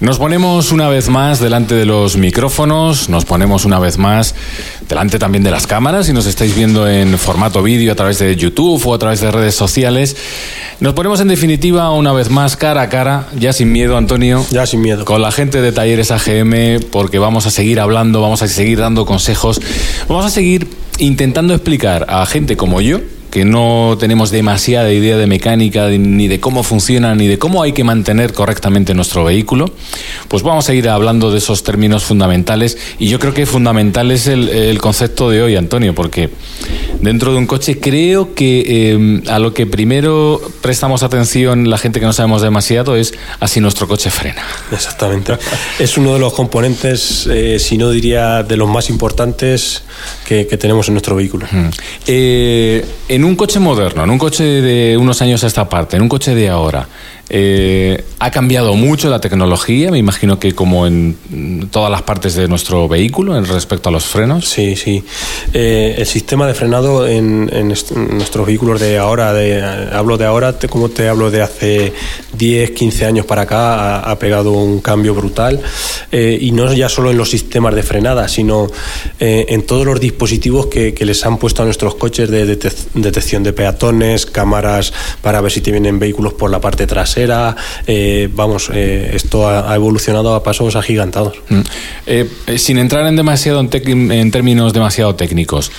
Nos ponemos una vez más delante de los micrófonos, nos ponemos una vez más delante también de las cámaras, si nos estáis viendo en formato vídeo a través de YouTube o a través de redes sociales. Nos ponemos en definitiva una vez más cara a cara, ya sin miedo, Antonio. Ya sin miedo. Con la gente de Talleres AGM, porque vamos a seguir hablando, vamos a seguir dando consejos, vamos a seguir intentando explicar a gente como yo, que no tenemos demasiada idea de mecánica, ni de cómo funciona, ni de cómo hay que mantener correctamente nuestro vehículo, pues vamos a ir hablando de esos términos fundamentales. Y yo creo que fundamental es el, concepto de hoy, Antonio, porque dentro de un coche creo que eh, a lo que primero prestamos atención la gente que no sabemos demasiado es a si nuestro coche frena. Exactamente. es uno de los componentes, eh, si no diría de los más importantes que, tenemos en nuestro vehículo. Eh, en en un coche moderno, en un coche de unos años a esta parte, en un coche de ahora, eh, ha cambiado mucho la tecnología, me imagino que como en todas las partes de nuestro vehículo en respecto a los frenos. Sí, sí. Eh, el sistema de frenado en, nuestros vehículos de ahora, de, hablo de ahora, como te hablo de hace 10, 15 años para acá, ha, pegado un cambio brutal. Eh, y no ya solo en los sistemas de frenada, sino en todos los dispositivos que, les han puesto a nuestros coches de detección de peatones, cámaras para ver si te vienen vehículos por la parte trasera era eh, vamos, eh, esto ha, evolucionado a pasos agigantados. Mm. Eh, sin entrar en, demasiado en, términos demasiado técnicos,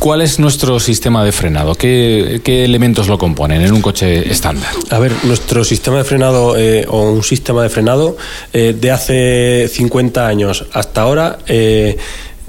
¿Cuál es nuestro sistema de frenado? ¿Qué, elementos lo componen en un coche estándar? A ver, nuestro sistema de frenado o un sistema de frenado de hace 50 años hasta ahora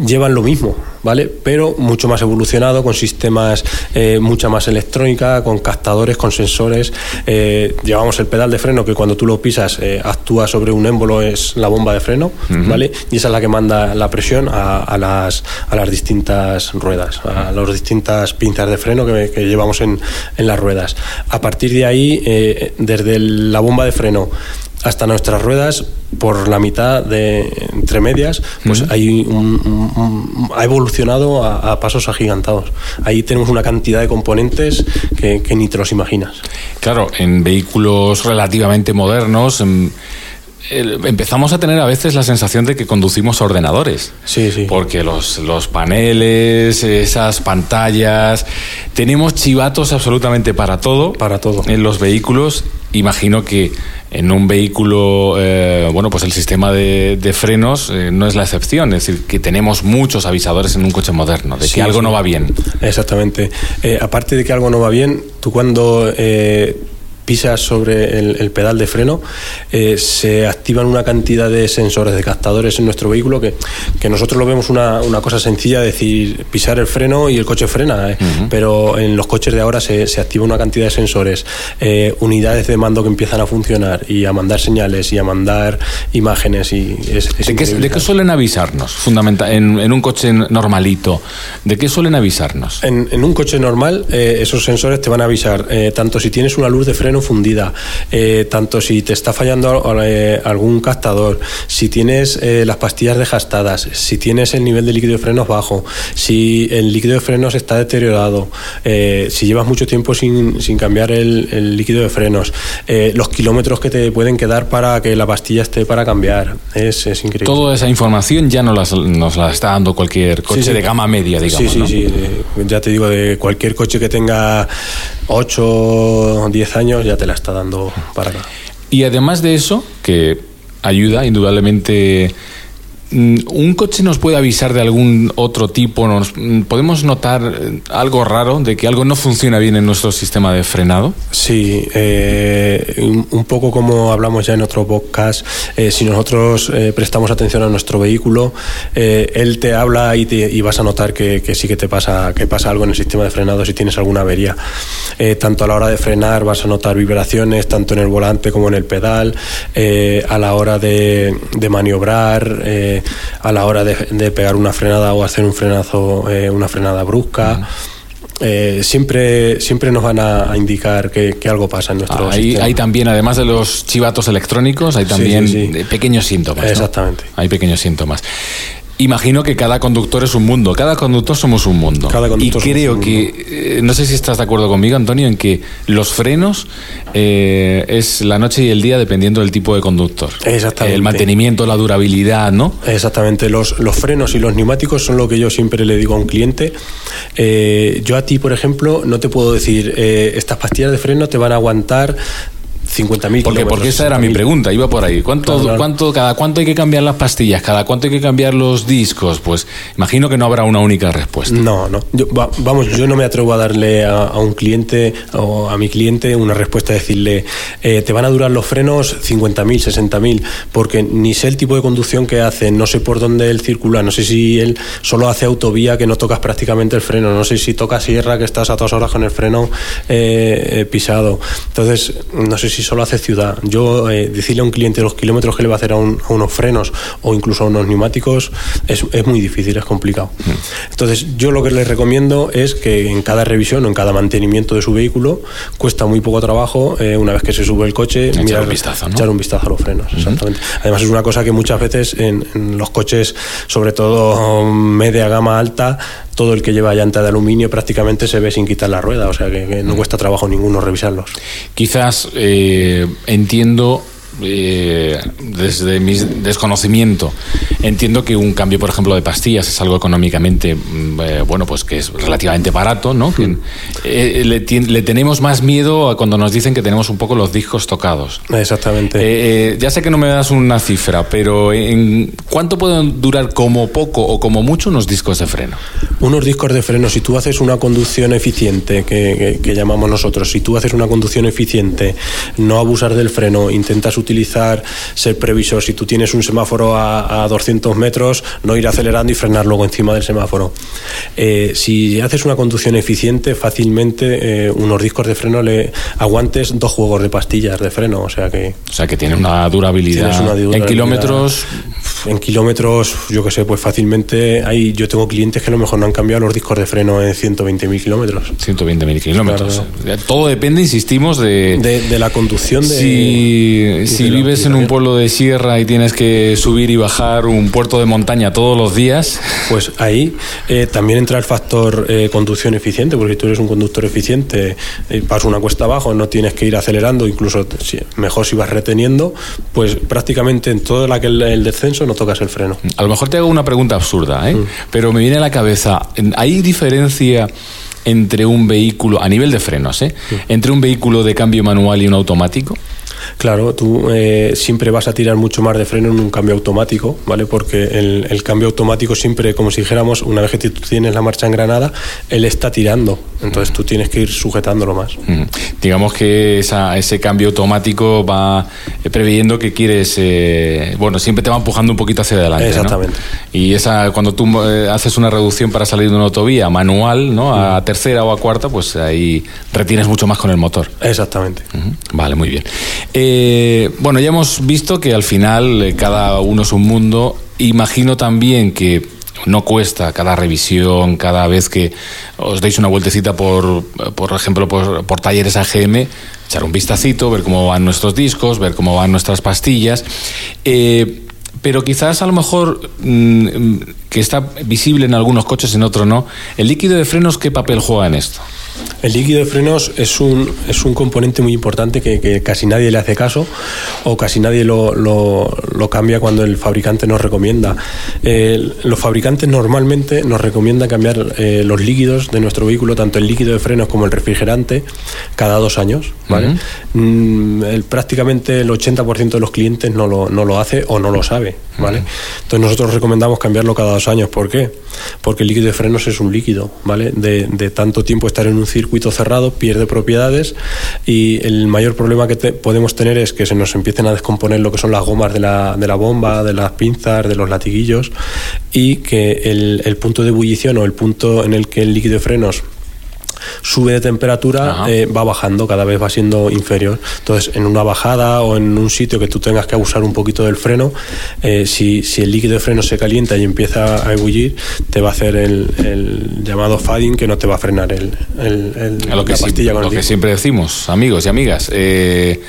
llevan lo mismo, ¿vale? Pero mucho más evolucionado, con sistemas, eh, mucha más electrónica, con captadores, con sensores. Eh, llevamos el pedal de freno que cuando tú lo pisas eh, actúa sobre un émbolo, es la bomba de freno, ¿vale? Y esa es la que manda la presión a, las, a las distintas ruedas, a las distintas pinzas de freno que, llevamos en, en, las ruedas. A partir de ahí, desde la bomba de freno hasta nuestras ruedas por la mitad de entre medias pues hay ha evolucionado a, pasos agigantados ahí tenemos una cantidad de componentes que, ni te los imaginas claro en vehículos relativamente modernos em, empezamos a tener a veces la sensación de que conducimos ordenadores. Sí, sí. Porque los, los paneles, esas pantallas, tenemos chivatos absolutamente para todo. Para todo. En los vehículos, imagino que en un vehículo, eh, bueno, pues el sistema de, frenos eh, no es la excepción. Es decir, que tenemos muchos avisadores en un coche moderno de que algo no va bien. Exactamente. Eh, aparte de que algo no va bien, tú cuando pisas sobre el, pedal de freno, eh, se activan una cantidad de sensores, de captadores en nuestro vehículo que, que nosotros lo vemos una, una, cosa sencilla, decir pisar el freno y el coche frena, eh. pero en los coches de ahora se, se activa una cantidad de sensores, eh, unidades de mando que empiezan a funcionar y a mandar señales y a mandar imágenes. Y ¿De, qué, suelen avisarnos fundamental, en, en, un coche normalito? ¿De qué suelen avisarnos? En, en un coche normal, esos sensores te van a avisar tanto si tienes una luz de freno fundida, eh, tanto si te está fallando eh, algún captador, si tienes eh, las pastillas desgastadas, si tienes el nivel de líquido de frenos bajo, si el líquido de frenos está deteriorado, si llevas mucho tiempo sin, sin cambiar el, líquido de frenos, los kilómetros que te pueden quedar para que la pastilla esté para cambiar. Es, es increíble. Toda esa información ya nos, nos la está dando cualquier coche de gama media, digamos. Sí, sí, sí. Ya te digo, de cualquier coche que tenga 8 o 10 años ya te la está dando para acá. Y además de eso, que ayuda indudablemente ¿Un coche nos puede avisar de algún otro tipo? ¿Nos, mm, ¿Podemos notar eh, algo raro de que algo no funciona bien en nuestro sistema de frenado? Sí, eh, un poco como hablamos ya en otro podcast, eh, si nosotros prestamos atención a nuestro vehículo, él te habla y, vas a notar que, sí que te pasa, que pasa algo en el sistema de frenado si tienes alguna avería. tanto a la hora de frenar vas a notar vibraciones, tanto en el volante como en el pedal, a la hora de maniobrar a la hora de, pegar una frenada o hacer un frenazo, eh, una frenada brusca. Eh, siempre, siempre nos van a, indicar que, algo pasa en nuestro sistema. Hay también, además de los chivatos electrónicos, hay también pequeños síntomas. Exactamente. Hay pequeños síntomas. Imagino que cada conductor es un mundo, cada conductor somos un mundo. Cada conductor y creo que, eh, no sé si estás de acuerdo conmigo, Antonio, en que los frenos eh, es la noche y el día dependiendo del tipo de conductor. Exactamente. El mantenimiento, la durabilidad, ¿no? Exactamente, los, los frenos y los neumáticos son lo que yo siempre le digo a un cliente. Eh, yo a ti, por ejemplo, no te puedo decir, estas pastillas de freno te van a aguantar 50.000 Porque, porque esa era mi 60.000. pregunta, iba por ahí. ¿Cuánto, Claro, claro. cuánto, cada cuánto hay que cambiar las pastillas? ¿Cada cuánto hay que cambiar los discos? Pues imagino que no habrá una única respuesta. No, no. Yo, va- vamos, yo no me atrevo a darle a, a un cliente o a mi cliente una respuesta, decirle, eh, te van a durar los frenos 50.000, 60.000, porque ni sé el tipo de conducción que hace, no sé por dónde él circula, no sé si él solo hace autovía que no tocas prácticamente el freno, no sé si toca sierra que estás a todas horas con el freno eh, eh, pisado. Entonces, no sé si solo hace ciudad. Yo eh, decirle a un cliente los kilómetros que le va a hacer a, un- a unos frenos o incluso a unos neumáticos es, es muy difícil, es complicado. Entonces, yo lo que les recomiendo es que en cada revisión o en cada mantenimiento de su vehículo cuesta muy poco trabajo, eh, una vez que se sube el coche, Echar un vistazo, ¿no? echar un vistazo a los frenos. Exactamente. Además, es una cosa que muchas veces en, en los coches, sobre todo media gama alta, todo el que lleva llanta de aluminio prácticamente se ve sin quitar la rueda, o sea que, no cuesta trabajo ninguno revisarlos. Quizás eh, entiendo eh, desde mi desconocimiento entiendo que un cambio por ejemplo de pastillas es algo económicamente mm, eh, bueno pues que es relativamente barato no que, eh, le, le tenemos más miedo a cuando nos dicen que tenemos un poco los discos tocados. Exactamente. Eh, eh, ya sé que no me das una cifra pero en cuánto pueden durar como poco o como mucho unos discos de freno Unos discos de freno, si tú haces una conducción eficiente, que, que- que llamamos nosotros, si tú haces una conducción eficiente, no abusar del freno, intentas utilizar, ser previsor, si tú tienes un semáforo a, a 200 metros, no ir acelerando y frenar luego encima del semáforo. Eh, si haces una conducción eficiente, fácilmente eh, unos discos de freno le aguantes dos juegos de pastillas de freno, o sea que... o sea que tiene una durabilidad, una en durabilidad- kilómetros En kilómetros, yo que sé, pues fácilmente hay, yo tengo clientes que a lo mejor no han cambiado los discos de freno en 120.000 kilómetros. 120.000 kilómetros. Claro. Todo depende, insistimos, de, De, de la conducción de... si, si de vives en un pueblo de sierra y tienes que subir y bajar un puerto de montaña todos los días, Pues ahí eh, también entra el factor eh, conducción eficiente, porque si tú eres un conductor eficiente, eh, vas una cuesta abajo, no tienes que ir acelerando, incluso si- mejor si vas reteniendo, pues prácticamente en todo la que el, el descenso no tocas el freno. a lo mejor te hago una pregunta absurda, Mm. ¿eh? pero me viene a la cabeza, ¿hay diferencia entre un vehículo, a nivel de frenos, ¿eh? Mm. entre un vehículo de cambio manual y un automático? Claro, tú eh, siempre vas a tirar mucho más de freno en un cambio automático, ¿vale? Porque el, el cambio automático siempre, como si dijéramos, una vez que tú tienes la marcha engranada, él está tirando. Entonces tú tienes que ir sujetándolo más. Mm. Digamos que esa- ese cambio automático va eh, previendo que quieres, eh, bueno, siempre te va empujando un poquito hacia adelante. ¿no? Exactamente. Y esa, cuando tú eh, haces una reducción para salir de una autovía manual, ¿no? A tercera o a cuarta, pues ahí retienes mucho más con el motor. Exactamente. Vale, muy bien. Eh, bueno, ya hemos visto que al final cada uno es un mundo. Imagino también que no cuesta cada revisión, cada vez que os deis una vueltecita por, por ejemplo, por, talleres AGM, echar un vistacito, ver cómo van nuestros discos, ver cómo van nuestras pastillas. Eh, pero quizás a lo mejor mm, que está visible en algunos coches, en otros no. ¿El líquido de frenos qué papel juega en esto? El líquido de frenos es un, es un componente muy importante que, que casi nadie le hace caso o casi nadie lo, lo- lo cambia cuando el fabricante nos recomienda. Eh, los fabricantes normalmente nos recomiendan cambiar eh, los líquidos de nuestro vehículo, tanto el líquido de frenos como el refrigerante, cada dos años. ¿vale? Mm, el- prácticamente el 80% de los clientes no lo, no lo hace o no lo sabe. ¿Vale? Entonces nosotros recomendamos cambiarlo cada dos años. ¿Por qué? Porque el líquido de frenos es un líquido, ¿vale? De, de tanto tiempo estar en un circuito cerrado, pierde propiedades y el mayor problema que te- podemos tener es que se nos empiecen a descomponer lo que son las gomas de la, de la bomba, de las pinzas, de los latiguillos y que el, el punto de ebullición o el punto en el que el líquido de frenos sube de temperatura, eh, va bajando, cada vez va siendo inferior. Entonces, en una bajada o en un sitio que tú tengas que abusar un poquito del freno, eh, si, si el líquido de freno se calienta y empieza a ebullir, te va a hacer el, el llamado fading que no te va a frenar el, el- el- A lo que, la sí- pastilla con lo el que siempre decimos, amigos y amigas. eh,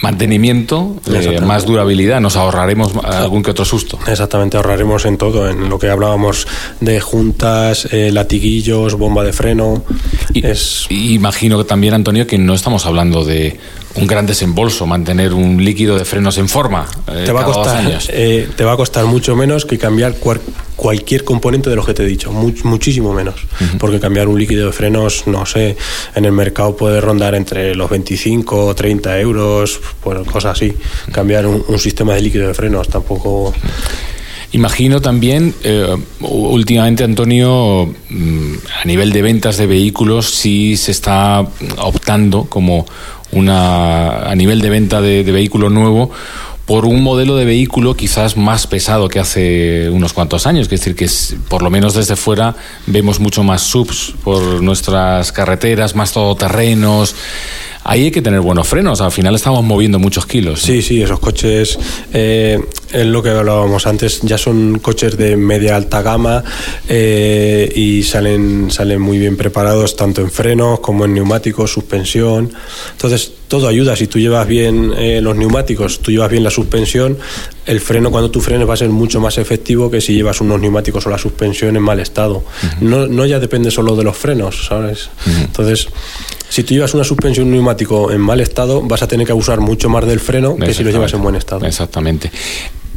mantenimiento, eh, más durabilidad, nos ahorraremos algún que otro susto. Exactamente, ahorraremos en todo, en lo que hablábamos de juntas, eh, latiguillos, bomba de freno. Y, es... Imagino que también, Antonio, que no estamos hablando de un gran desembolso mantener un líquido de frenos en forma. Eh, te, va a costar, eh, te va a costar mucho menos que cambiar cualquier componente de lo que te he dicho, muchísimo menos. Porque cambiar un líquido de frenos, no sé, en el mercado puede rondar entre los 25 o 30 euros, pues cosas así. Cambiar un, sistema de líquido de frenos tampoco. Imagino también, eh, últimamente, Antonio, mm, a nivel de ventas de vehículos, sí se está optando como una, a nivel de venta de, vehículo nuevo por un modelo de vehículo quizás más pesado que hace unos cuantos años. Es decir, que por lo menos desde fuera vemos mucho más subs por nuestras carreteras, más todoterrenos. Ahí hay que tener buenos frenos, al final estamos moviendo muchos kilos. Sí, sí, esos coches, eh, es lo que hablábamos antes, ya son coches de media alta gama eh, y salen, salen muy bien preparados tanto en frenos como en neumáticos, suspensión. Entonces, todo ayuda. Si tú llevas bien eh, los neumáticos, tú llevas bien la suspensión, el freno cuando tú frenes va a ser mucho más efectivo que si llevas unos neumáticos o la suspensión en mal estado. no, no ya depende solo de los frenos, ¿sabes? Entonces si tú llevas una suspensión neumático en mal estado, vas a tener que abusar mucho más del freno que si lo llevas en buen estado. Exactamente.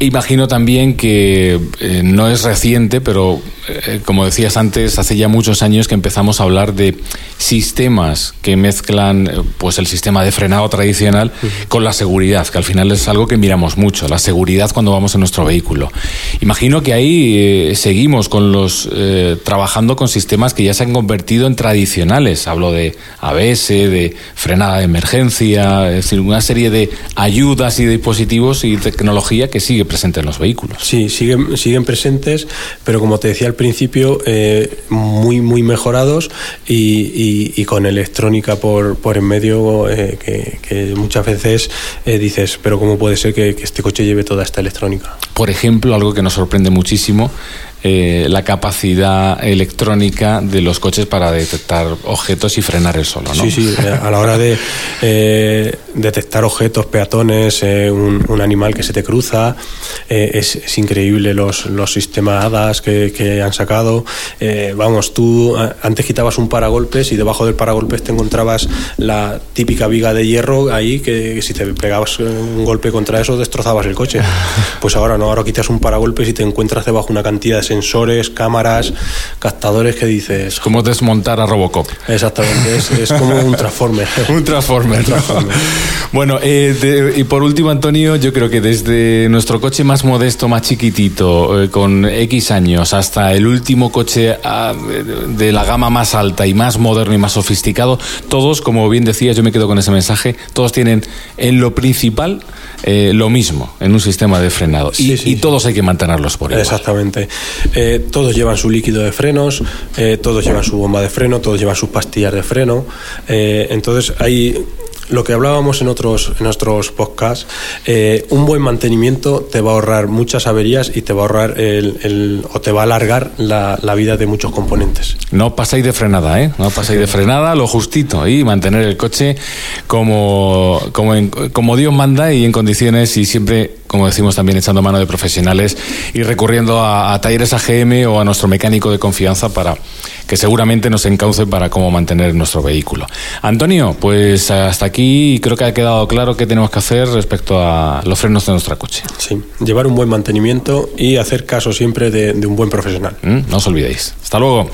Imagino también que eh, no es reciente, pero eh, como decías antes, hace ya muchos años que empezamos a hablar de sistemas que mezclan eh, pues el sistema de frenado tradicional con la seguridad, que al final es algo que miramos mucho, la seguridad cuando vamos en nuestro vehículo. Imagino que ahí seguimos con los trabajando con sistemas que ya se han convertido en tradicionales. Hablo de ABS, de frenada de emergencia, es decir, una serie de ayudas y dispositivos y tecnología que sigue presentes en los vehículos. Sí, siguen, siguen presentes, pero como te decía al principio, eh, muy, muy mejorados y, con electrónica por, por en medio eh, que, muchas veces eh, dices, pero ¿cómo puede ser que este coche lleve toda esta electrónica? Por ejemplo, algo que nos sorprende muchísimo eh, la capacidad electrónica de los coches para detectar objetos y frenar el solo, ¿no? Sí, sí, eh, a la hora de eh, detectar objetos, peatones, un, animal que se te cruza, es, increíble los, los sistemas HADAS que, han sacado. vamos, tú antes quitabas un paragolpes y debajo del paragolpes te encontrabas la típica viga de hierro ahí que, si te pegabas un golpe contra eso destrozabas el coche. Pues ahora no, ahora quitas un paragolpes y te encuentras debajo una cantidad de sensores, cámaras, captadores que dices. Como desmontar a Robocop. Exactamente, es, como un transformer. un transformer. bueno, eh, y por último, Antonio, yo creo que desde nuestro coche más modesto, más chiquitito, eh, con X años, hasta el último coche ah, de la gama más alta y más moderno y más sofisticado, todos, como bien decías, yo me quedo con ese mensaje, todos tienen en lo principal eh, lo mismo, en un sistema de frenado. y, todos hay que mantenerlos por igual. Exactamente. Eh, todos llevan su líquido de frenos, eh, todos llevan su bomba de freno, todos llevan sus pastillas de freno. Eh, entonces hay lo que hablábamos en otros en nuestros podcasts, un buen mantenimiento te va a ahorrar muchas averías y te va a ahorrar el, o te va a alargar la, vida de muchos componentes. No pasáis de frenada, ¿eh? No pasáis de frenada, lo justito y mantener el coche como como, como Dios manda y en condiciones y siempre como decimos también, echando mano de profesionales y recurriendo a, talleres AGM o a nuestro mecánico de confianza para que seguramente nos encauce para cómo mantener nuestro vehículo. Antonio, pues hasta aquí creo que ha quedado claro qué tenemos que hacer respecto a los frenos de nuestra coche. Sí, llevar un buen mantenimiento y hacer caso siempre de, un buen profesional. Mm, no os olvidéis. Hasta luego.